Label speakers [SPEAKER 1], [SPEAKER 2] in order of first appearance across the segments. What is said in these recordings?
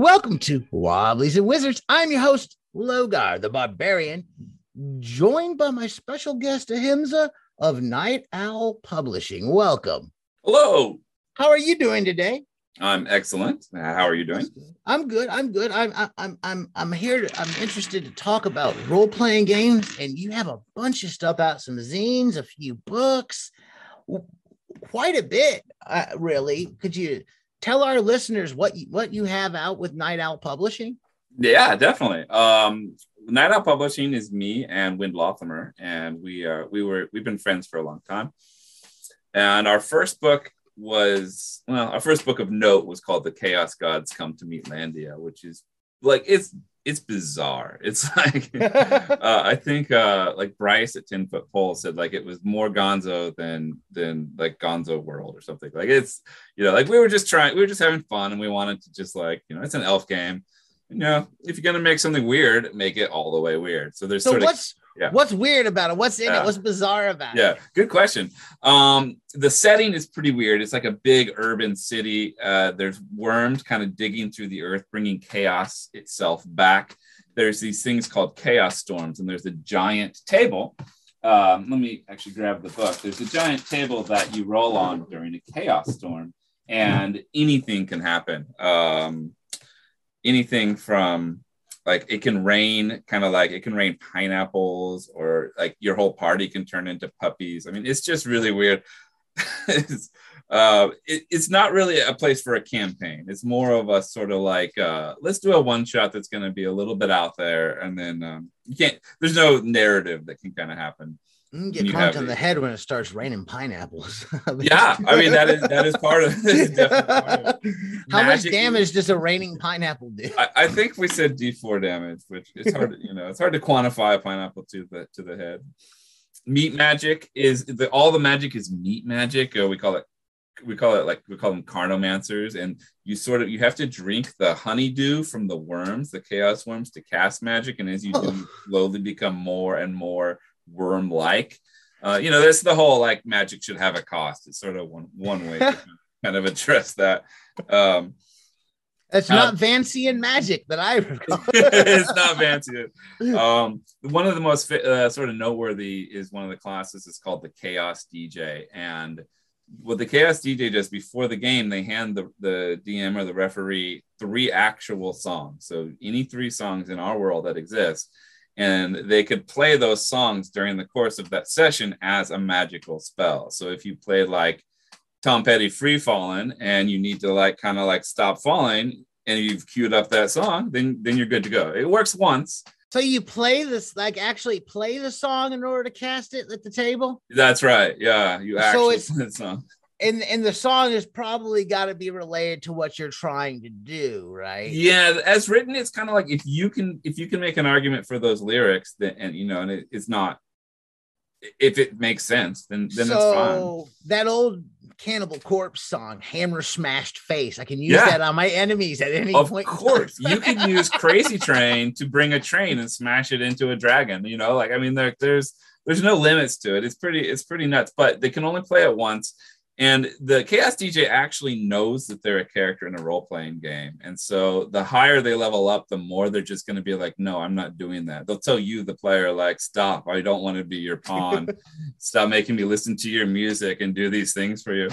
[SPEAKER 1] Welcome to Wobblies and Wizards. I'm your host, Logar the Barbarian, joined by my special guest, Ahimsa of Night Owl Publishing. Welcome.
[SPEAKER 2] Hello.
[SPEAKER 1] How are you doing today?
[SPEAKER 2] I'm excellent. How are you doing?
[SPEAKER 1] I'm good. I'm good. I'm I'm I'm I'm here. To, I'm interested to talk about role playing games, and you have a bunch of stuff out, some zines, a few books, quite a bit, uh, really. Could you tell our listeners what you, what you have out with Night Owl Publishing?
[SPEAKER 2] Yeah, definitely. Um, Night Owl Publishing is me and Wind Lothamer, and we uh, we were we've been friends for a long time. And our first book was well, our first book of note was called "The Chaos Gods Come to Meatlandia," which is like it's it's bizarre. It's like uh, I think uh, like Bryce at Ten Foot Pole said like it was more Gonzo than than like Gonzo World or something. Like it's you know like we were just trying we were just having fun and we wanted to just like you know it's an elf game. You know if you're gonna make something weird, make it all the way weird. So there's
[SPEAKER 1] so
[SPEAKER 2] sort
[SPEAKER 1] what's
[SPEAKER 2] of yeah.
[SPEAKER 1] What's weird about it? What's in
[SPEAKER 2] Yeah.
[SPEAKER 1] it? What's bizarre about
[SPEAKER 2] Yeah,
[SPEAKER 1] it?
[SPEAKER 2] Yeah, good question. Um, the setting is pretty weird. It's like a big urban city. Uh, there's worms kind of digging through the earth, bringing chaos itself back. There's these things called chaos storms, and there's a giant table. Um, let me actually grab the book. There's a giant table that you roll on during a chaos storm, and anything can happen. Um, anything from like it can rain kind of like it can rain pineapples or like your whole party can turn into puppies. I mean it's just really weird. It's, uh, it- it's not really a place for a campaign. It's more of a sort of like uh, let's do a one shot that's going to be a little bit out there and then um, you can't there's no narrative that can kind of happen
[SPEAKER 1] You get
[SPEAKER 2] You
[SPEAKER 1] conked on the head when it starts raining pineapples.
[SPEAKER 2] yeah i mean that is that is part of definitely part of it.
[SPEAKER 1] How much damage does a raining pineapple do?
[SPEAKER 2] I, I think we said D4 damage, which it's hard, to, you know, it's hard to quantify a pineapple to the to the head. Meat magic is the all the magic is meat magic. Or we call it we call it like we call them carnomancers, and you sort of you have to drink the honeydew from the worms, the chaos worms, to cast magic, and as you do, you slowly become more and more worm-like. Uh, you know, that's the whole like magic should have a cost. It's sort of one one way to kind of address that. Um,
[SPEAKER 1] It's
[SPEAKER 2] uh,
[SPEAKER 1] not fancy and magic that I recall.
[SPEAKER 2] it's not fancy. Um, one of the most fi- uh, sort of noteworthy is one of the classes is called the Chaos DJ, and what the Chaos DJ does before the game, they hand the, the DM or the referee three actual songs. So any three songs in our world that exist, and they could play those songs during the course of that session as a magical spell. So if you play like Tom Petty Free Falling and you need to like kind of like stop falling and you've queued up that song, then then you're good to go. It works once.
[SPEAKER 1] So you play this, like actually play the song in order to cast it at the table,
[SPEAKER 2] That's right. Yeah, you
[SPEAKER 1] So
[SPEAKER 2] actually
[SPEAKER 1] it's-
[SPEAKER 2] play the song.
[SPEAKER 1] And and the song is probably got to be related to what you're trying to do, right?
[SPEAKER 2] Yeah, as written, it's kind of like if you can if you can make an argument for those lyrics, then and you know, and it, it's not if it makes sense, then then it's fine.
[SPEAKER 1] so that old Cannibal Corpse song, "Hammer Smashed Face," I can use
[SPEAKER 2] Yeah.
[SPEAKER 1] that on my enemies at any
[SPEAKER 2] Of
[SPEAKER 1] point. in time.
[SPEAKER 2] course, you can use Crazy Train to bring a train and smash it into a dragon. You know, like I mean, there, there's there's no limits to it. It's pretty it's pretty nuts, but they can only play it once. And the Chaos DJ actually knows that they're a character in a role playing game, and so the higher they level up, the more they're just going to be like, "No, I'm not doing that." They'll tell you, the player, like, "Stop! I don't want to be your pawn. Stop making me listen to your music and do these things for you."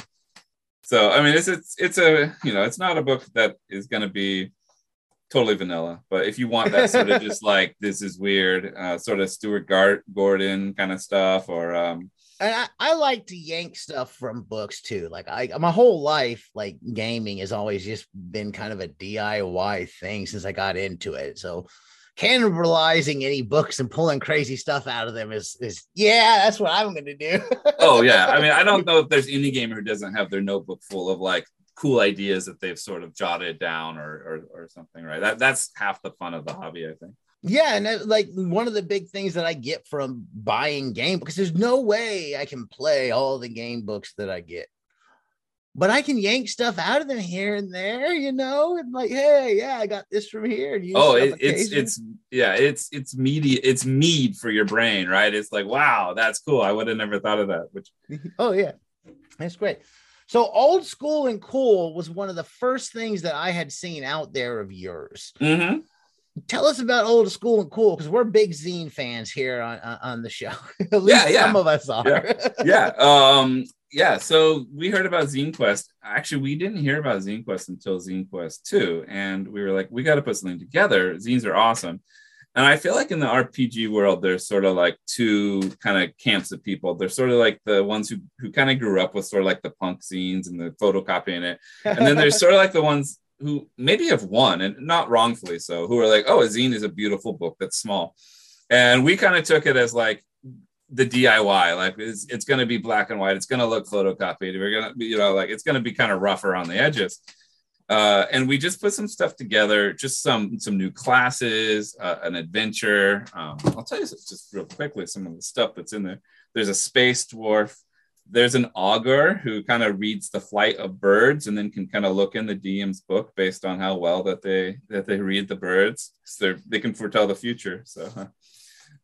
[SPEAKER 2] So I mean, it's it's it's a you know, it's not a book that is going to be totally vanilla. But if you want that sort of just like this is weird, uh, sort of Stuart Gar- Gordon kind of stuff, or um,
[SPEAKER 1] And I, I like to yank stuff from books too. Like I my whole life, like gaming has always just been kind of a DIY thing since I got into it. So cannibalizing any books and pulling crazy stuff out of them is is yeah, that's what I'm gonna do.
[SPEAKER 2] oh yeah, I mean, I don't know if there's any gamer who doesn't have their notebook full of like cool ideas that they've sort of jotted down or or, or something, right? That that's half the fun of the hobby, I think.
[SPEAKER 1] Yeah, and that, like one of the big things that I get from buying game because there's no way I can play all the game books that I get. But I can yank stuff out of them here and there, you know, and like, hey, yeah, I got this from here.
[SPEAKER 2] Oh it, it's it's yeah it's it's media it's mead for your brain right it's like wow that's cool i would have never thought of that which
[SPEAKER 1] oh yeah, that's great. So old school and cool was one of the first things that I had seen out there of yours.
[SPEAKER 2] Mm-hmm.
[SPEAKER 1] Tell us about old school and cool because we're big zine fans here on on, on the show. At least
[SPEAKER 2] Yeah, yeah.
[SPEAKER 1] some of us are.
[SPEAKER 2] yeah. Um, yeah. So we heard about Zine Quest. Actually, we didn't hear about Zine Quest until Zine Quest 2. And we were like, we got to put something together. Zines are awesome. And I feel like in the RPG world, there's sort of like two kind of camps of people. They're sort of like the ones who, who kind of grew up with sort of like the punk zines and the photocopying it. And then there's sort of like the ones who maybe have won and not wrongfully so, who are like, oh, a zine is a beautiful book that's small. And we kind of took it as like the DIY, like it's, it's going to be black and white. It's going to look photocopied. We're going to be, you know, like it's going to be kind of rougher on the edges. Uh, and we just put some stuff together, just some some new classes, uh, an adventure. Um, I'll tell you just real quickly some of the stuff that's in there. There's a space dwarf. There's an augur who kind of reads the flight of birds and then can kind of look in the DM's book based on how well that they that they read the birds. So they they can foretell the future. So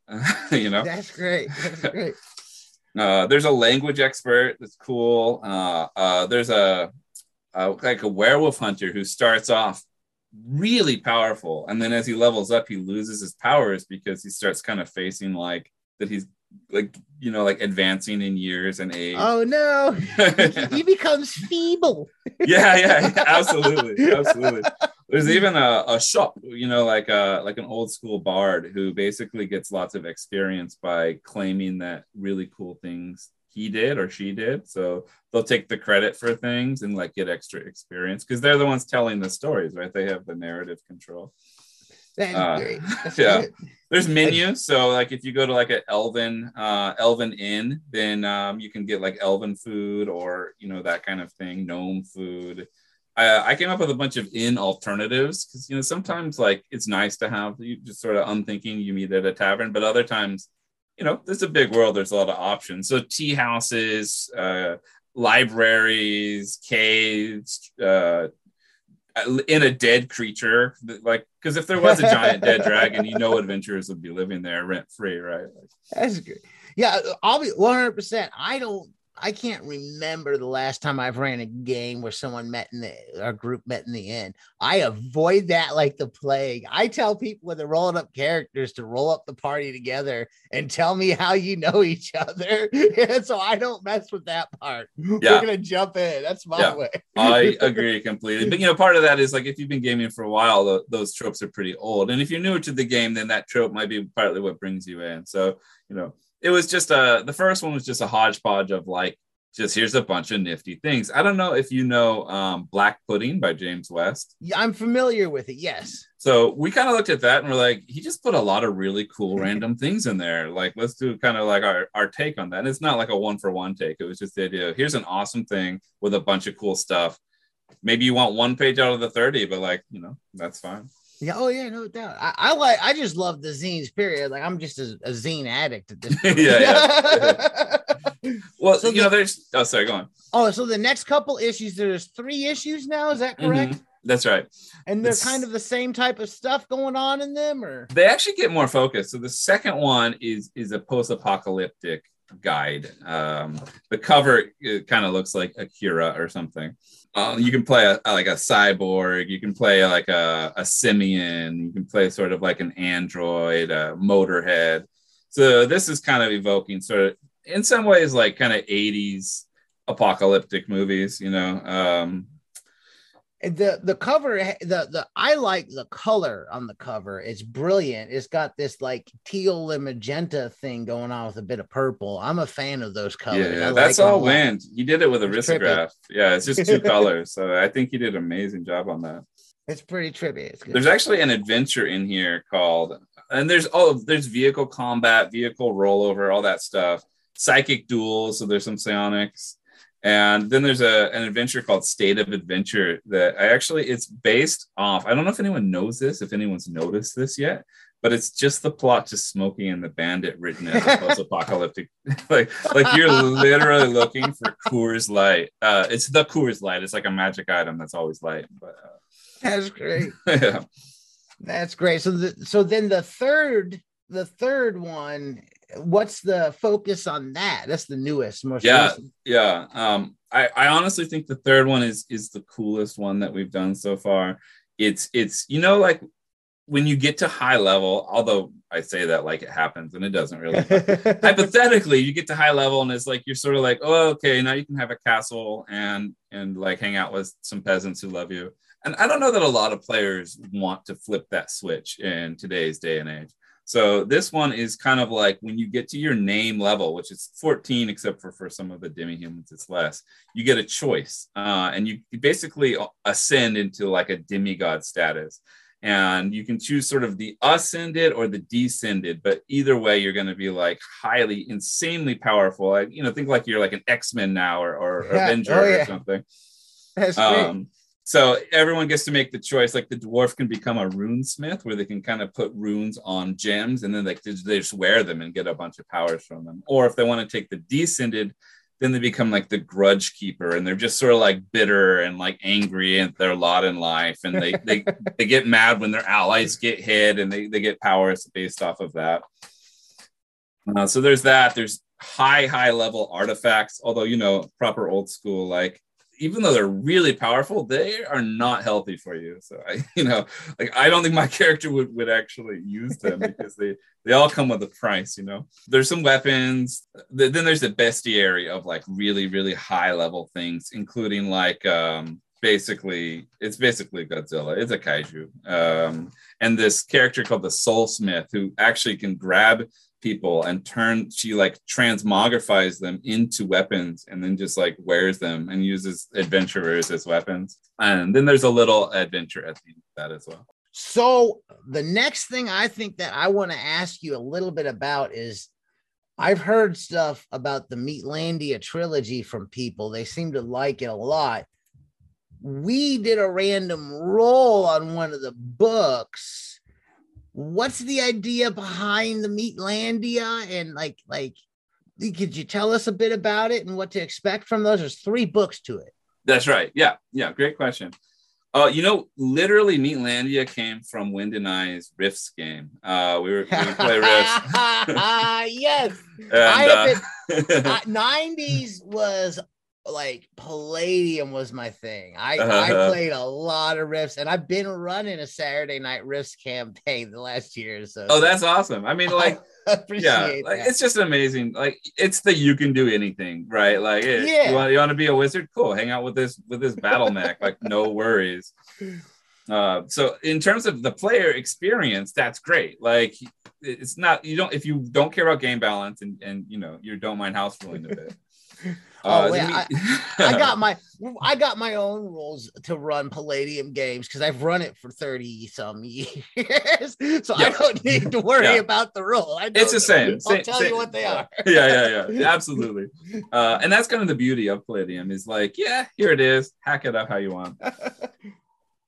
[SPEAKER 2] uh, you know
[SPEAKER 1] That's great. That's great.
[SPEAKER 2] uh, there's a language expert that's cool. Uh, uh, there's a, a like a werewolf hunter who starts off really powerful, and then as he levels up, he loses his powers because he starts kind of facing like that he's like you know like advancing in years and age.
[SPEAKER 1] Oh no, he, becomes feeble.
[SPEAKER 2] yeah, yeah, absolutely, absolutely. There's even a, a shop, you know, like a like an old school bard who basically gets lots of experience by claiming that really cool things he did or she did. So they'll take the credit for things and like get extra experience because they're the ones telling the stories, right? They have the narrative control. Uh, yeah. There's menus. So like if you go to like an Elven uh Elven Inn, then um you can get like Elven food or you know that kind of thing, gnome food. I, I came up with a bunch of inn alternatives because you know sometimes like it's nice to have you just sort of unthinking you meet at a tavern, but other times, you know, there's a big world, there's a lot of options. So tea houses, uh libraries, caves, uh Uh, in a dead creature like because if there was a giant dead dragon you know adventurers would be living there rent free right Like,
[SPEAKER 1] That's good. Yeah, I'll be 100. percent I don't. I can't remember the last time I've ran a game where someone met in the our group met in the end. I avoid that like the plague. I tell people when they're rolling up characters to roll up the party together and tell me how you know each other. and so I don't mess with that part.
[SPEAKER 2] Yeah.
[SPEAKER 1] We're gonna jump in. That's my
[SPEAKER 2] Yeah.
[SPEAKER 1] way.
[SPEAKER 2] I agree completely. But you know, part of that is like if you've been gaming for a while, tho- those tropes are pretty old. And if you're newer to the game, then that trope might be partly what brings you in. So, you know, it was just a the first one was just a hodgepodge of like just here's a bunch of nifty things. I don't know if you know um, Black Pudding by James West.
[SPEAKER 1] Yeah, I'm familiar with it. Yes.
[SPEAKER 2] So we kind of looked at that and we're like, he just put a lot of really cool random things in there. Like, let's do kind of like our, our take on that. And it's not like a one for one take. It was just the idea of here's an awesome thing with a bunch of cool stuff. Maybe you want one page out of the 30, but like, you know, that's fine.
[SPEAKER 1] Yeah. Oh yeah. No doubt. I, I like. I just love the zines. Period. Like I'm just a, a zine addict at this. Point.
[SPEAKER 2] Yeah, Well,
[SPEAKER 1] So
[SPEAKER 2] you
[SPEAKER 1] the-
[SPEAKER 2] know, there's, oh, sorry, go on.
[SPEAKER 1] oh, so the next couple issues, there's three issues now. Is that correct?
[SPEAKER 2] Mhm. That's right.
[SPEAKER 1] And they're
[SPEAKER 2] It's-
[SPEAKER 1] kind of the same type of stuff going on in them, or
[SPEAKER 2] They actually get more focused. So the second one is is a post-apocalyptic guide. Um, the cover kind of looks like Akira or something. Uh, you can play a, like a cyborg. You can play like a, a simian. You can play sort of like an android, a motorhead. So this is kind of evoking sort of, in some ways, like kind of 80s apocalyptic movies, you know. Um,
[SPEAKER 1] the the cover eh, the the I like the color on the cover. It's brilliant. It's got this like teal and magenta thing going on with a bit of purple. I'm a fan of those colors.
[SPEAKER 2] Yeah,
[SPEAKER 1] I
[SPEAKER 2] that's
[SPEAKER 1] like
[SPEAKER 2] all wind. You did it with a
[SPEAKER 1] It's
[SPEAKER 2] risograph. Yeah, it's just two colors. So I think you did an amazing job on that.
[SPEAKER 1] It's pretty trippy. It's good.
[SPEAKER 2] There's actually an adventure in here called, and there's oh, there's vehicle combat, vehicle rollover, all that stuff. Psychic duels. So there's some psionics. And then there's a an adventure called State of Adventure that I actually it's based off. I don't know if anyone knows this, if anyone's noticed this yet, but it's just the plot to Smokey and the Bandit written as a post-apocalyptic. like like you're literally looking for Coors Light. Uh, it's the Coors Light. It's like a magic item that's always light. But
[SPEAKER 1] That's great.
[SPEAKER 2] uh, yeah.
[SPEAKER 1] That's great. So the so then the third the third one what's the focus on that? That's the newest, most
[SPEAKER 2] yeah,
[SPEAKER 1] recent.
[SPEAKER 2] yeah. Um, I, I honestly think the third one is is the coolest one that we've done so far. It's it's you know like when you get to high level, although I say that like it happens and it doesn't really. hypothetically, you get to high level and it's like you're sort of like, oh, okay, now you can have a castle and and like hang out with some peasants who love you. And I don't know that a lot of players want to flip that switch in today's day and age. So this one is kind of like when you get to your name level, which is 14, except for for some of the demi-humans, it's less. You get a choice, uh, and you basically ascend into like a demigod status and you can choose sort of the ascended or the descended but either way you're going to be like highly insanely powerful like you know think like you're like an x-men now or, or yeah. avenger oh, yeah. or something
[SPEAKER 1] That's um,
[SPEAKER 2] so everyone gets to make the choice. Like the dwarf can become a rune smith where they can kind of put runes on gems and then they, they just wear them and get a bunch of powers from them. Or if they want to take the descended then they become like the grudge keeper and they're just sort of like bitter and like angry at their lot in life and they they, they get mad when their allies get hit and they, they get powers based off of that. Uh, so there's that. There's high high level artifacts although you know proper old school like even though they're really powerful, they are not healthy for you. So I, you know, like I don't think my character would, would actually use them because they they all come with a price. You know, there's some weapons. Then there's the bestiary of like really really high level things, including like um basically it's basically Godzilla. It's a kaiju. Um, and this character called the Soul Smith who actually can grab people and turn she like transmogrifies them into weapons and then just like wears them and uses adventurers as weapons. And then there's a little adventure at the end of that as well.
[SPEAKER 1] So the next thing i think that i want to ask you a little bit about is i've heard stuff about the meatlandia trilogy from people. They seem to like it a lot. We did a random roll on one of the books what's the idea behind the Meatlandia and like like could you tell us a bit about it and what to expect from those? There's three books to it.
[SPEAKER 2] That's right. Yeah, yeah, great question. Uh, you know, literally, Meatlandia came from Wind and I's Rifts game. Uh, we were we would play Rifts.
[SPEAKER 1] yes, and, I have uh, been, uh, 90s was like Palladium was my thing. I, uh-huh. I played a lot of Rifts and I've been running a Saturday night Rifts campaign the last year. So
[SPEAKER 2] Oh, that's awesome. I mean, like yeah, like, it's just amazing. Like it's the you can do anything, right? Like it, yeah. you want you want to be a wizard? Cool. Hang out with this with this battle mech, like no worries. Uh, so in terms of the player experience, that's great. Like it's not you don't if you don't care about game balance and and you know you don't mind house ruling a bit.
[SPEAKER 1] Uh, oh, yeah. I, I, got my I got my own rules to run Palladium games because I've run it for 30 some years. so yeah. I don't need to worry yeah. about the rule.
[SPEAKER 2] it's the same.
[SPEAKER 1] I'll
[SPEAKER 2] same,
[SPEAKER 1] tell
[SPEAKER 2] same.
[SPEAKER 1] you what they are.
[SPEAKER 2] yeah, yeah, yeah. Absolutely. Uh, and that's kind of the beauty of Palladium is like, yeah, here it is. Hack it up how you want.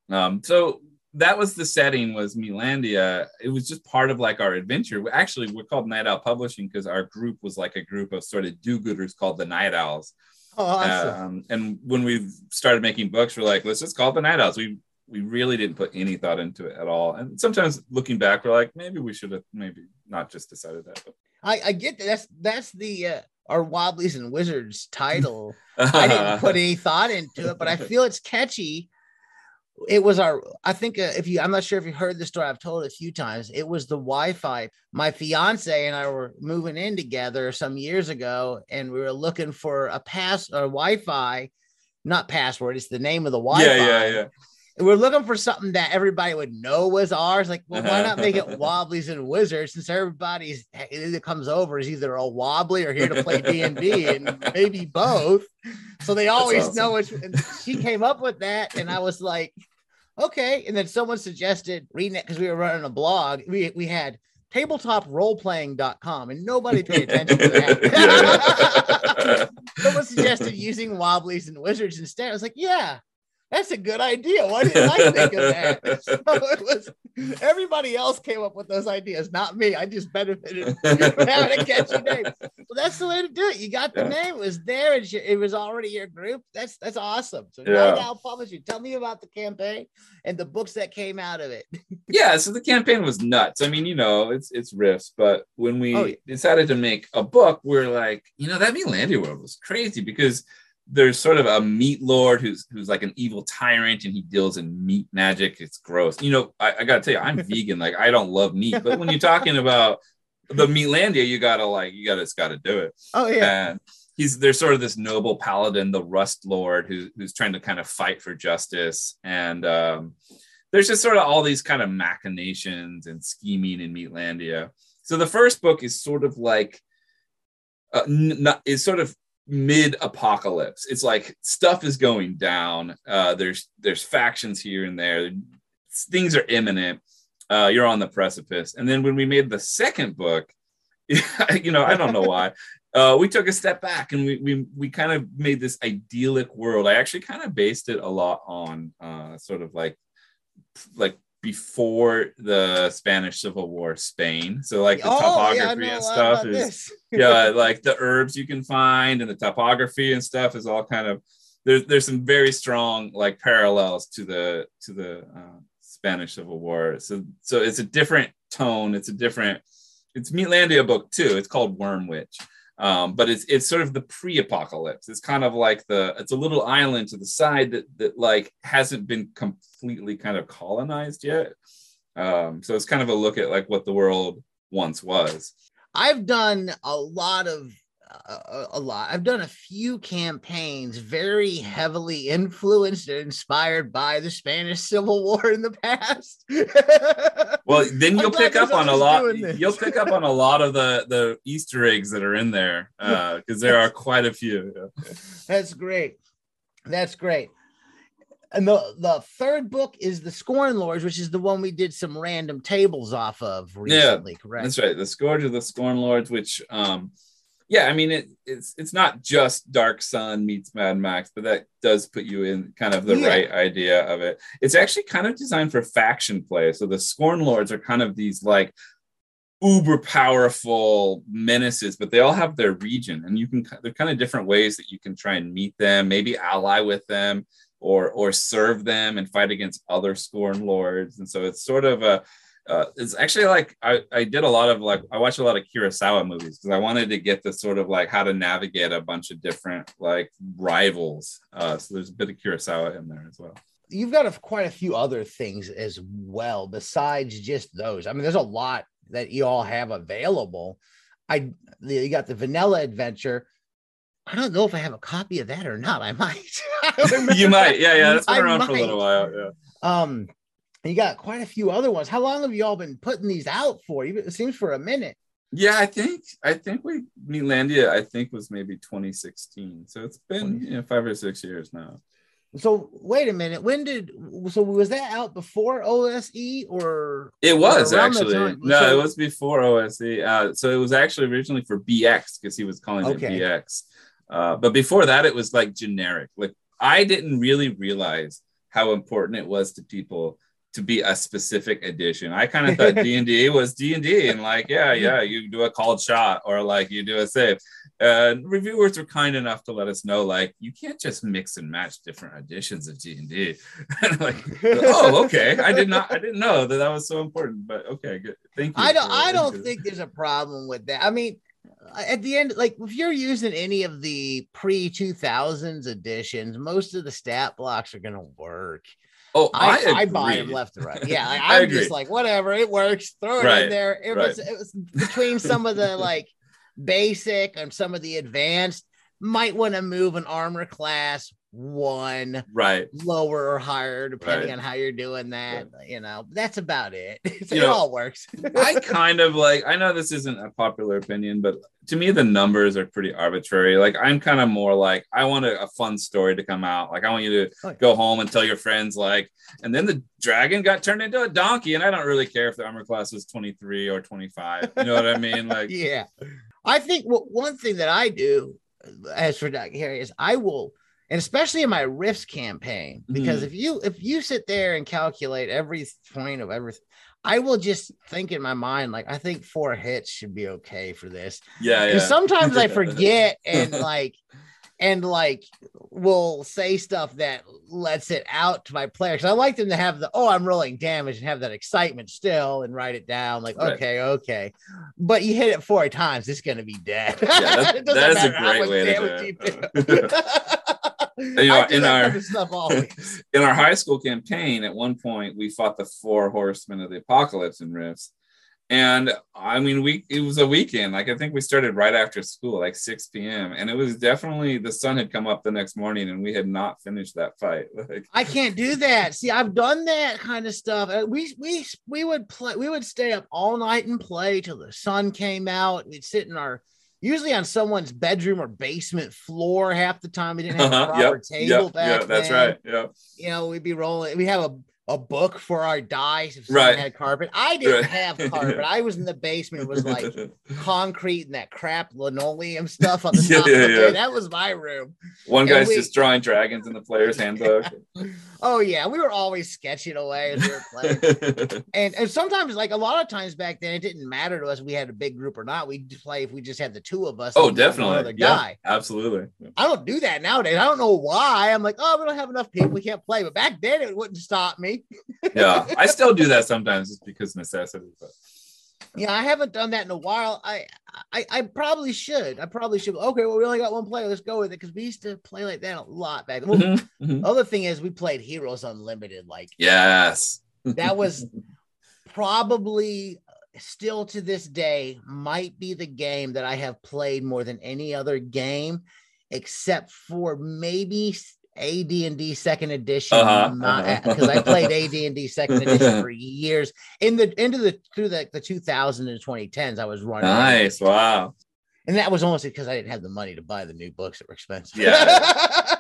[SPEAKER 2] Um, so that was the setting was Meatlandia. It was just part of like our adventure. Actually, we're called Night Owl Publishing because our group was like a group of sort of do-gooders called the Night Owls.
[SPEAKER 1] Oh, awesome.
[SPEAKER 2] Um, and when we started making books, we're like, let's just call it the Night Owls. We we really didn't put any thought into it at all. And sometimes looking back, we're like, maybe we should have maybe not just decided that. But.
[SPEAKER 1] I, I get that. That's that's the uh, our Wobblies and Wizards title. I didn't put any thought into it, but I feel it's catchy it was our i think uh, if you i'm not sure if you heard the story i've told it a few times. It was the wi-fi. My fiance and i were moving in together some years ago and we were looking for a pass or wi-fi not password it's the name of the wi-fi
[SPEAKER 2] yeah yeah yeah
[SPEAKER 1] we're looking for something that everybody would know was ours. Like, well, why not make it uh-huh. Wobblies and Wizards? Since everybody's that comes over is either a wobbly or here to play D and D, and maybe both. So they always awesome. know which. she came up with that, and I was like, okay. And then someone suggested reading it because we were running a blog. We we had tabletoproleplaying.com and nobody paid attention to that. someone suggested using wobblies and wizards instead. I was like, yeah, that's a good idea. Why didn't I think of that? So it was everybody else came up with those ideas, not me. I just benefited from having a catchy name. Well, that's the way to do it. You got the name, it was there, and it was already your group. That's that's awesome. So
[SPEAKER 2] Yeah.
[SPEAKER 1] Night Owl Publishing. Tell me about the campaign and the books that came out of it.
[SPEAKER 2] yeah so the campaign was nuts i mean you know it's it's Rifts but when we
[SPEAKER 1] Oh, yeah.
[SPEAKER 2] decided to make a book we're like you know that Meatlandia world was crazy because there's sort of a meat lord who's who's like an evil tyrant and he deals in meat magic it's gross you know i, I gotta tell you i'm vegan like i don't love meat but when you're talking about the Meatlandia, you gotta like you gotta just gotta do it
[SPEAKER 1] Oh yeah.
[SPEAKER 2] and he's there's sort of this noble paladin, the Rust Lord, who, who's trying to kind of fight for justice. And um, there's just sort of all these kind of machinations and scheming in Meatlandia. So the first book is sort of like uh, n- not, is sort of mid apocalypse. It's like stuff is going down. Uh, there's there's factions here and there. Things are imminent. Uh, you're on the precipice. And then when we made the second book, you know, I don't know why. Uh, we took a step back and we, we we kind of made this idyllic world. I actually kind of based it a lot on uh, sort of like like before the Spanish Civil War, Spain. So like the
[SPEAKER 1] oh,
[SPEAKER 2] topography
[SPEAKER 1] yeah,
[SPEAKER 2] and stuff is yeah, like the herbs you can find and the topography and stuff is all kind of there's there's some very strong like parallels to the to the uh, Spanish Civil War. So so it's a different tone. It's a different. It's Meatlandia book two. It's called Worm Witch. Um, but it's it's sort of the pre-apocalypse. It's kind of like the it's a little island to the side that that like hasn't been completely kind of colonized yet. Um, so it's kind of a look at like what the world once was.
[SPEAKER 1] I've done a lot of uh, a lot. I've done a few campaigns very heavily influenced and inspired by the Spanish Civil War in the past.
[SPEAKER 2] Well, then you'll pick up on a lot. You'll pick up on a lot of the the Easter eggs that are in there because there are quite a few.
[SPEAKER 1] That's great. That's great. And the, the third book is the Scorn Lords, which is the one we did some random tables off of recently, correct?
[SPEAKER 2] That's right. The Scourge of the Scorn Lords, which, um, yeah, I mean, it, it's it's not just Dark Sun meets Mad Max, but that does put you in kind of the
[SPEAKER 1] Yeah.
[SPEAKER 2] right idea of it. It's actually kind of designed for faction play. So the Scorn Lords are kind of these like uber powerful menaces, but they all have their region, and you can they're kind of different ways that you can try and meet them, maybe ally with them, or or serve them and fight against other Scorn Lords. And so it's sort of a uh, it's actually like I, I did a lot of like I watched a lot of Kurosawa movies because I wanted to get the sort of like how to navigate a bunch of different like rivals. Uh, so there's a bit of Kurosawa in there as well.
[SPEAKER 1] You've got a, quite a few other things as well besides just those. I mean, there's a lot that you all have available. I you got the Vanilla Adventure. I don't know if I have a copy of that or not. I might. I
[SPEAKER 2] you might, yeah, yeah. That's been
[SPEAKER 1] I
[SPEAKER 2] around for a little while. Yeah.
[SPEAKER 1] Um, you got quite a few other ones. How long have you all been putting these out for? It seems for a minute.
[SPEAKER 2] Yeah, I think I think we Meatlandia I think was maybe 2016. So it's been you know five or six years now.
[SPEAKER 1] So wait a minute. When did so was that out before OSE or
[SPEAKER 2] It was actually no,
[SPEAKER 1] So-
[SPEAKER 2] it was before OSE. Uh, so it was actually originally for BX because he was calling
[SPEAKER 1] Okay.
[SPEAKER 2] it BX. Uh, but before that, it was like generic. Like I didn't really realize how important it was to people to be a specific edition. I kind of thought D and D was D and D, and like yeah, yeah, you do a called shot or like you do a save. Uh, reviewers were kind enough to let us know like you can't just mix and match different editions of D and D. Like oh okay i did not i didn't know that that was so important but okay good thank you
[SPEAKER 1] I don't I don't think there's a problem with that. I mean, at the end, like if you're using any of the pre 2000s editions, most of the stat blocks are gonna work.
[SPEAKER 2] Oh
[SPEAKER 1] I,
[SPEAKER 2] i,
[SPEAKER 1] I, buy them left to right. Yeah, like, I'm just like whatever, it works. Throw it
[SPEAKER 2] Right,
[SPEAKER 1] in there. It was it was between some of the like basic and some of the advanced. Might want to move an armor class one
[SPEAKER 2] right
[SPEAKER 1] lower or higher, depending
[SPEAKER 2] Right.
[SPEAKER 1] on how you're doing that. You know, that's about it. So it
[SPEAKER 2] know,
[SPEAKER 1] all works.
[SPEAKER 2] i kind of like i know this isn't a popular opinion but to me the numbers are pretty arbitrary like i'm kind of more like i want a, a fun story to come out like i want you to
[SPEAKER 1] Oh, yeah.
[SPEAKER 2] go home and tell your friends like and then the dragon got turned into a donkey and i don't really care if the armor class was 23 or 25 you know what i mean like
[SPEAKER 1] yeah. I think what one thing that I do uh, as for Doc Harry is I will and especially in my Rifts campaign, because
[SPEAKER 2] Mhm.
[SPEAKER 1] if you if you sit there and calculate every point of everything, I will just think in my mind like I think four hits should be okay for this.
[SPEAKER 2] Yeah, yeah.
[SPEAKER 1] sometimes I forget and like and like will say stuff that lets it out to my players. I like them to have the oh I'm rolling damage and have that excitement still and write it down like
[SPEAKER 2] Right.
[SPEAKER 1] okay okay, but you hit it four times it's gonna be dead.
[SPEAKER 2] Yeah, that-
[SPEAKER 1] It doesn't
[SPEAKER 2] that is a great
[SPEAKER 1] much
[SPEAKER 2] way to do it. You know, in our- in our high school campaign, at one point, we fought the four horsemen of the apocalypse in Rifts. And I mean, we it was a weekend. Like I think we started right after school, like 6 p.m. And it was definitely the sun had come up the next morning and we had not finished that fight. Like
[SPEAKER 1] I can't do that. See, I've done that kind of stuff. Uh, We we we would play. We would stay up all night and play till the sun came out. We'd sit in our usually on someone's bedroom or basement floor half the time. We didn't have a
[SPEAKER 2] Uh-huh,
[SPEAKER 1] proper
[SPEAKER 2] yep,
[SPEAKER 1] table
[SPEAKER 2] yep,
[SPEAKER 1] back
[SPEAKER 2] yeah, that's
[SPEAKER 1] then.
[SPEAKER 2] right. Yeah.
[SPEAKER 1] You know, we'd be rolling. We have a a book for our dice if someone
[SPEAKER 2] Right.
[SPEAKER 1] had carpet. I didn't
[SPEAKER 2] Right.
[SPEAKER 1] have carpet. I was in the basement. It was like concrete and that crap linoleum stuff on the
[SPEAKER 2] Yeah,
[SPEAKER 1] top.
[SPEAKER 2] yeah,
[SPEAKER 1] of
[SPEAKER 2] yeah.
[SPEAKER 1] That was my room.
[SPEAKER 2] one
[SPEAKER 1] and
[SPEAKER 2] guy's
[SPEAKER 1] we-
[SPEAKER 2] just drawing dragons in the player's handbook.
[SPEAKER 1] Oh yeah, we were always sketching away as we were playing. and and sometimes like a lot of times back then it didn't matter to us if we had a big group or not we'd play if we just had the two of us
[SPEAKER 2] oh, definitely. Yeah,
[SPEAKER 1] guy
[SPEAKER 2] absolutely.
[SPEAKER 1] i don't do that nowadays i don't know why i'm like oh we don't have enough people we can't play but back then it wouldn't stop me
[SPEAKER 2] Yeah. I still do that sometimes just because necessity. But
[SPEAKER 1] yeah i haven't done that in a while i i, I probably should i probably should okay well we only got one player let's go with it because we used to play like that a lot back then well,
[SPEAKER 2] Mhm, mhm.
[SPEAKER 1] other thing is we played heroes unlimited like
[SPEAKER 2] Yes.
[SPEAKER 1] that was probably still to this day might be the game that I have played more than any other game, except for maybe AD&D Second Edition.
[SPEAKER 2] Uh-huh, uh-huh.
[SPEAKER 1] Because I played AD&D Second Edition for years. In the into the through the, the 2000 and 2010s, I was running.
[SPEAKER 2] Nice. Wow.
[SPEAKER 1] and that was almost because I didn't have the money to buy the new books that were expensive.
[SPEAKER 2] Yeah.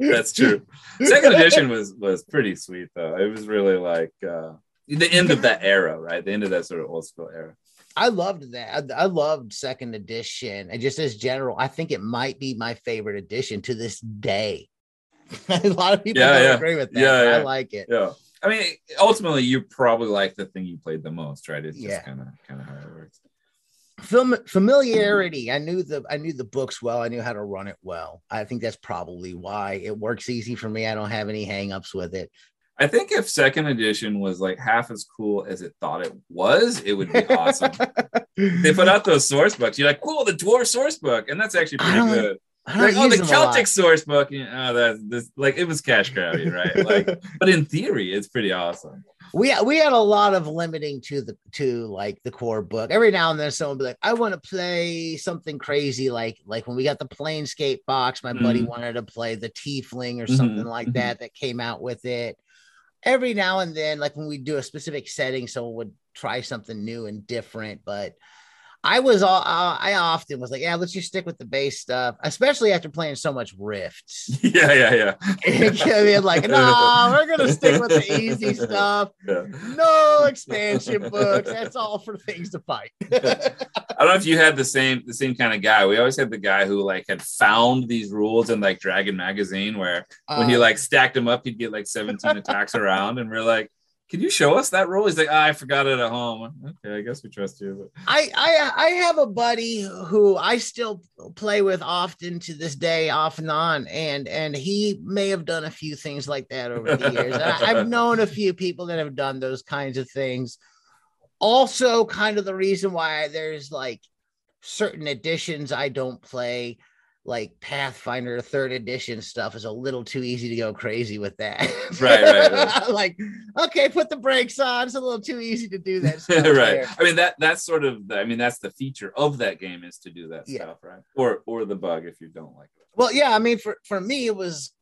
[SPEAKER 2] That's true. Second edition was was pretty sweet though. It was really like uh the end of that era, right? The end of that sort of old school era.
[SPEAKER 1] I loved that. I, I loved second edition. And just as general, I think it might be my favorite edition to this day. a lot of people
[SPEAKER 2] Yeah,
[SPEAKER 1] don't
[SPEAKER 2] yeah.
[SPEAKER 1] agree with that.
[SPEAKER 2] Yeah,
[SPEAKER 1] but I like it.
[SPEAKER 2] Yeah. I mean, ultimately, you probably like the thing you played the most, right? It's just kind of kind of how it works.
[SPEAKER 1] Fam- familiarity. I knew the I knew the books well. I knew how to run it well. I think that's probably why it works easy for me. I don't have any hangups with it.
[SPEAKER 2] I think if second edition was like half as cool as it thought it was, it would be awesome. they put out those source books. You're like, cool, the dwarf source book, and that's actually pretty good.
[SPEAKER 1] I
[SPEAKER 2] Like, oh, the
[SPEAKER 1] them a lot.
[SPEAKER 2] Celtic source book. Yeah, oh, that's this like it was cash grabby, right? Like, but in theory, it's pretty awesome.
[SPEAKER 1] we we had a lot of limiting to the to like the core book. Every now and then someone would be like, I want to play something crazy like like when we got the Planescape box, my buddy
[SPEAKER 2] Mhm.
[SPEAKER 1] wanted to play the Tiefling or
[SPEAKER 2] Mhm,
[SPEAKER 1] something like
[SPEAKER 2] mhm.
[SPEAKER 1] that that came out with it. Every now and then, like when we do a specific setting, someone would try something new and different. But I was all uh, I often was like, yeah, let's just stick with the base stuff, especially after playing so much Rifts.
[SPEAKER 2] yeah, yeah, yeah.
[SPEAKER 1] I mean, like, no, we're gonna stick with the easy stuff.
[SPEAKER 2] Yeah.
[SPEAKER 1] No expansion books. That's all for things to fight.
[SPEAKER 2] I don't know if you had the same the same kind of guy. We always had the guy who like had found these rules in like Dragon magazine, where when he
[SPEAKER 1] Um,
[SPEAKER 2] like stacked them up, he'd get like 17 attacks around, and we're like, "Can you show us that rule?" He's like, "Ah, "I forgot it at home." Okay, I guess we trust you. But.
[SPEAKER 1] I, I I have a buddy who I still play with often to this day, off and on, and and he may have done a few things like that over the years. I, I've known a few people that have done those kinds of things. Also, kind of the reason why there's like certain editions I don't play, like Pathfinder third edition stuff, is a little too easy to go crazy with that.
[SPEAKER 2] Right, right, right.
[SPEAKER 1] like, okay, put the brakes on. It's a little too easy to do that.
[SPEAKER 2] right.
[SPEAKER 1] there.
[SPEAKER 2] I mean that that's sort of the, I mean that's the feature of that game is to do that
[SPEAKER 1] Yeah.
[SPEAKER 2] stuff, right? Or or the bug if you don't like it.
[SPEAKER 1] Well, yeah, I mean, for for me, it was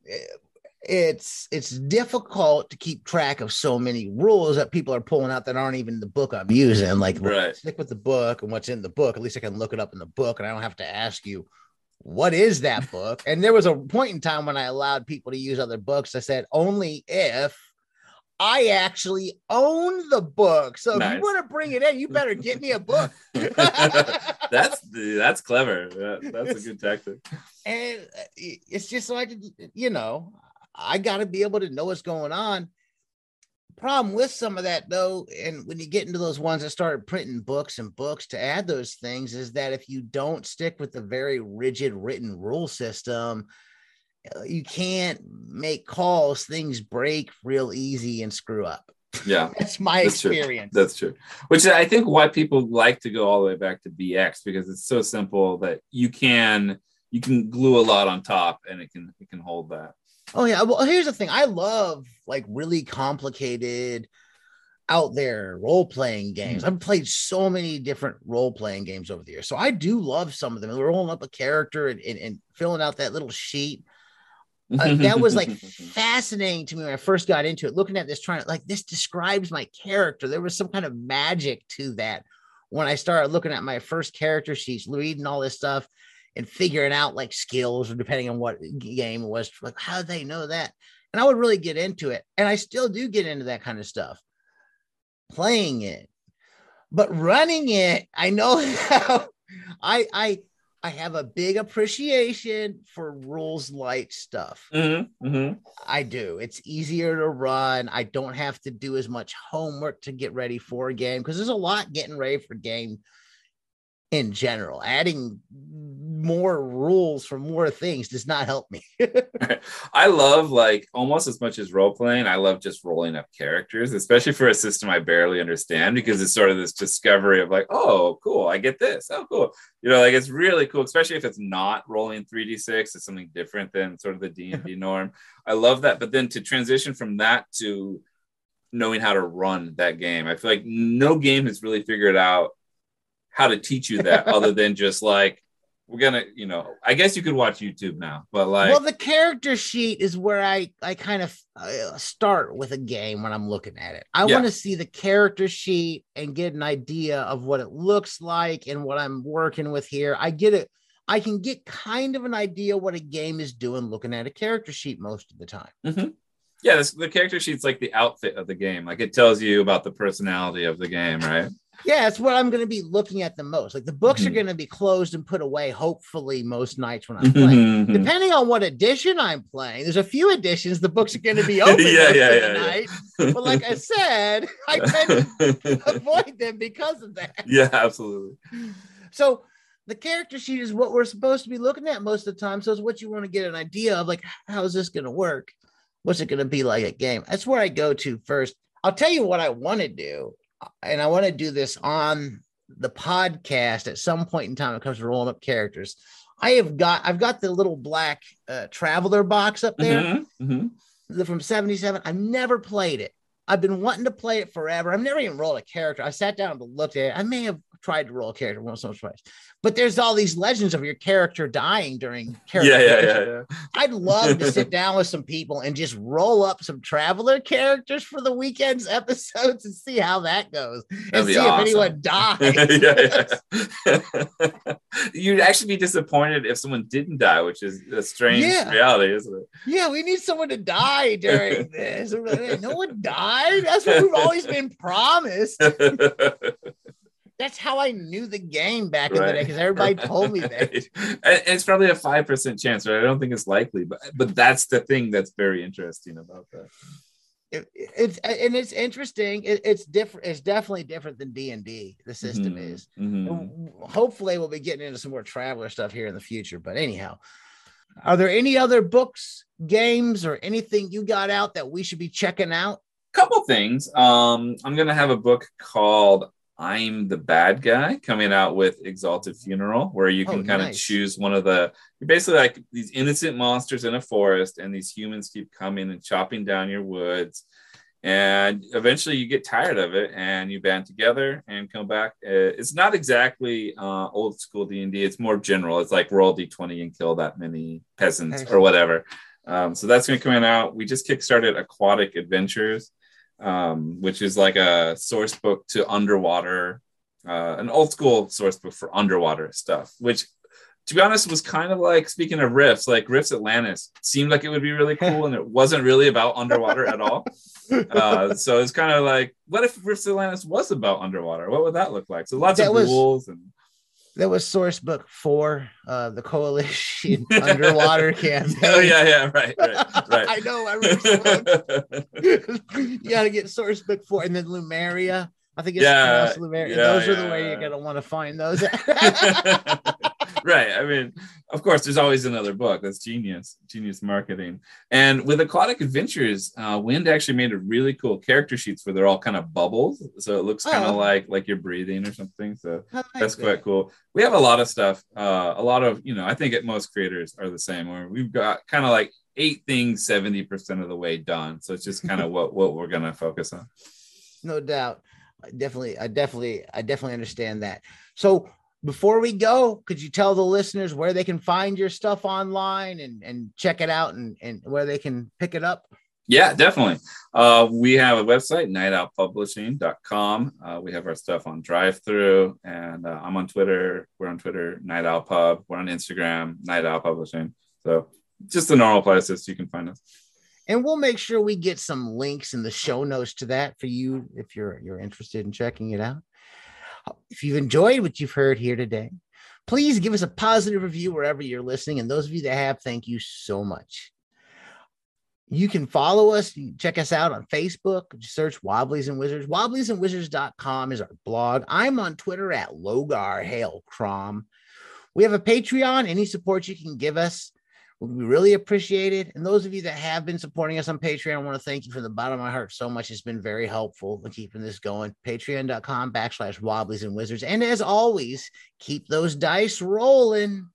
[SPEAKER 1] it's it's difficult to keep track of so many rules that people are pulling out that aren't even the book I'm using. Like,
[SPEAKER 2] Right.
[SPEAKER 1] stick with the book and what's in the book. At least I can look it up in the book, and I don't have to ask you what is that book. And there was a point in time when I allowed people to use other books. I said only if I actually own the book. So
[SPEAKER 2] Nice.
[SPEAKER 1] if you want to bring it in, you better get me a book.
[SPEAKER 2] that's that's clever. That- that's a good tactic.
[SPEAKER 1] and uh, it's just so I can, you know, I got to be able to know what's going on. Problem with some of that though, and when you get into those ones that started printing books and books to add those things, is that if you don't stick with the very rigid written rule system, uh, you can't make calls. Things break real easy and screw up.
[SPEAKER 2] Yeah.
[SPEAKER 1] That's my
[SPEAKER 2] That's true.
[SPEAKER 1] experience.
[SPEAKER 2] That's true. Which I think why people like to go all the way back to BX because it's so simple that you can you can glue a lot on top and it can it can hold that.
[SPEAKER 1] Oh yeah. Well, here's the thing. I love like really complicated out there role playing games. I've played so many different role playing games over the years. So I do love some of them. Rolling up a character and, and, and filling out that little sheet. Uh, that was like fascinating to me when I first got into it. Looking at this, trying to like this describes my character. There was some kind of magic to that when I started looking at my first character sheets, reading all this stuff and figuring out like skills or depending on what game it was. Like, how did they know that? And I would really get into it. And I still do get into that kind of stuff, playing it, but running it, I know how I I I have a big appreciation for rules light stuff.
[SPEAKER 2] Mhm, mhm.
[SPEAKER 1] I do. It's easier to run. I don't have to do as much homework to get ready for a game because there's a lot getting ready for game in general. Adding more rules for more things does not help me.
[SPEAKER 2] I love like almost as much as role playing. I love just rolling up characters, especially for a system I barely understand because it's sort of this discovery of like, oh, cool, I get this. Oh, cool. You know, like it's really cool, especially if it's not rolling 3d6. It's something different than sort of the D and D norm. I love that. But then to transition from that to knowing how to run that game, I feel like no game has really figured out how to teach you that other than just like we're gonna, you know, I guess you could watch YouTube now, but like
[SPEAKER 1] well, the character sheet is where I I kind of uh, start with a game when I'm looking at it. I
[SPEAKER 2] Yeah.
[SPEAKER 1] want to see the character sheet and get an idea of what it looks like and what I'm working with here. I get it. I can get kind of an idea what a game is doing looking at a character sheet most of the time.
[SPEAKER 2] Yeah, this, the character sheet's like the outfit of the game. Like it tells you about the personality of the game, right?
[SPEAKER 1] Yeah, that's what I'm going to be looking at the most. Like the books are
[SPEAKER 2] Mhm.
[SPEAKER 1] going to be closed and put away, hopefully, most nights when I'm playing.
[SPEAKER 2] yeah,
[SPEAKER 1] Depending on what edition I'm playing, there's a few editions the books are going to be open
[SPEAKER 2] Yeah,
[SPEAKER 1] most
[SPEAKER 2] yeah,
[SPEAKER 1] of
[SPEAKER 2] yeah, yeah.
[SPEAKER 1] night. But like I said, I tend to avoid them because of that.
[SPEAKER 2] yeah, absolutely.
[SPEAKER 1] So the character sheet is what we're supposed to be looking at most of the time. So it's what you want to get an idea of, like how is this going to work? What's it going to be like a game? That's where I go to first. I'll tell you what I want to do, and I want to do this on the podcast at some point in time. It comes to rolling up characters. I have got I've got the little black uh, traveler box up there
[SPEAKER 2] Mhm, mhm.
[SPEAKER 1] the- from 77. I've never played it. I've been wanting to play it forever. I've never even rolled a character. I sat down and looked at it. I may have tried to roll a character once or twice, but there's all these legends of your character dying during character.
[SPEAKER 2] Yeah, yeah, yeah, yeah.
[SPEAKER 1] I'd love to sit down with some people and just roll up some traveler characters for the weekend's episodes and see how that goes and
[SPEAKER 2] That'd be
[SPEAKER 1] see
[SPEAKER 2] awesome.
[SPEAKER 1] if anyone dies.
[SPEAKER 2] yeah, yeah. You'd actually be disappointed if someone didn't die, which is a strange
[SPEAKER 1] Yeah.
[SPEAKER 2] reality, isn't it?
[SPEAKER 1] Yeah, we need someone to die during this. No one died. That's what we've always been promised. That's how I knew the game back in the day because everybody told me that.
[SPEAKER 2] And it's probably a five percent chance, right? I don't think it's likely, but but that's the thing that's very interesting about that.
[SPEAKER 1] It- it's and it's interesting. It, it's different. It's definitely different than D and D. The system
[SPEAKER 2] Mhm,
[SPEAKER 1] is.
[SPEAKER 2] mhm.
[SPEAKER 1] Hopefully, we'll be getting into some more traveler stuff here in the future. But anyhow, are there any other books, games, or anything you got out that we should be checking out?
[SPEAKER 2] couple things. Um, I'm gonna have a book called I'm the Bad Guy coming out with Exalted Funeral, where you can
[SPEAKER 1] Oh,
[SPEAKER 2] kind of
[SPEAKER 1] nice.
[SPEAKER 2] choose one of the you're basically like these innocent monsters in a forest, and these humans keep coming and chopping down your woods. And eventually you get tired of it and you band together and come back. Uh, It's not exactly uh, old school D&D. It's more general. It's like roll D20 and kill that many peasants or whatever. Um, so that's going to come out. We just kickstarted Aquatic Adventures, um, which is like a source book to underwater, uh, an old school source book for underwater stuff, which to be honest, was kind of like speaking of Rifts, like Rifts Atlantis seemed like it would be really cool, and it wasn't really about underwater at all. Uh, so it's kind of like, what if Rifts Atlantis was about underwater? What would that look like? So lots
[SPEAKER 1] That
[SPEAKER 2] of
[SPEAKER 1] was-
[SPEAKER 2] rules and
[SPEAKER 1] That was source book four, uh, the coalition underwater campaign.
[SPEAKER 2] oh yeah, yeah, right, right, right.
[SPEAKER 1] I know. I remember. you got to get source book four, and then Lumeria. I think it's
[SPEAKER 2] Yeah,
[SPEAKER 1] Lumeria.
[SPEAKER 2] yeah,
[SPEAKER 1] those are the
[SPEAKER 2] yeah,
[SPEAKER 1] way you're gonna want to find those.
[SPEAKER 2] Right. I mean, of course, there's always another book. That's genius, genius marketing. And with Aquatic Adventures, uh, Wind actually made a really cool character sheets where they're all kind of bubbles, so it looks kind of
[SPEAKER 1] Oh.
[SPEAKER 2] like like you're breathing or something. So
[SPEAKER 1] like
[SPEAKER 2] that's
[SPEAKER 1] that.
[SPEAKER 2] quite cool. We have a lot of stuff. Uh, a lot of you know, I think at most creators are the same. Where we've got kind of like eight things, seventy percent of the way done. So it's just kind of what what we're gonna focus on.
[SPEAKER 1] no doubt. I definitely, I definitely, I definitely understand that. So before we go, could you tell the listeners where they can find your stuff online and and check it out and and where they can pick it up?
[SPEAKER 2] Yeah, definitely. Uh, we have a website, nightoutpublishing.com. Uh, we have our stuff on DriveThru, and uh, I'm on Twitter. We're on Twitter, Night Out Pub. We're on Instagram, Night Out Publishing. So just the normal places you can find us.
[SPEAKER 1] and we'll make sure we get some links in the show notes to that for you if you're you're interested in checking it out if you've enjoyed what you've heard here today please give us a positive review wherever you're listening. And those of you that have thank you so much. You can follow us. Can check us out on facebook. Just search wobblies and wizards. Wobbliesandwizards.com is our blog. I'm on twitter at logar hale crom. We have a patreon. Any support you can give us we really appreciate it. And those of you that have been supporting us on Patreon, I want to thank you from the bottom of my heart so much. It's been very helpful in keeping this going. Patreon.com backslash wobblies and wizards. And as always, keep those dice rolling.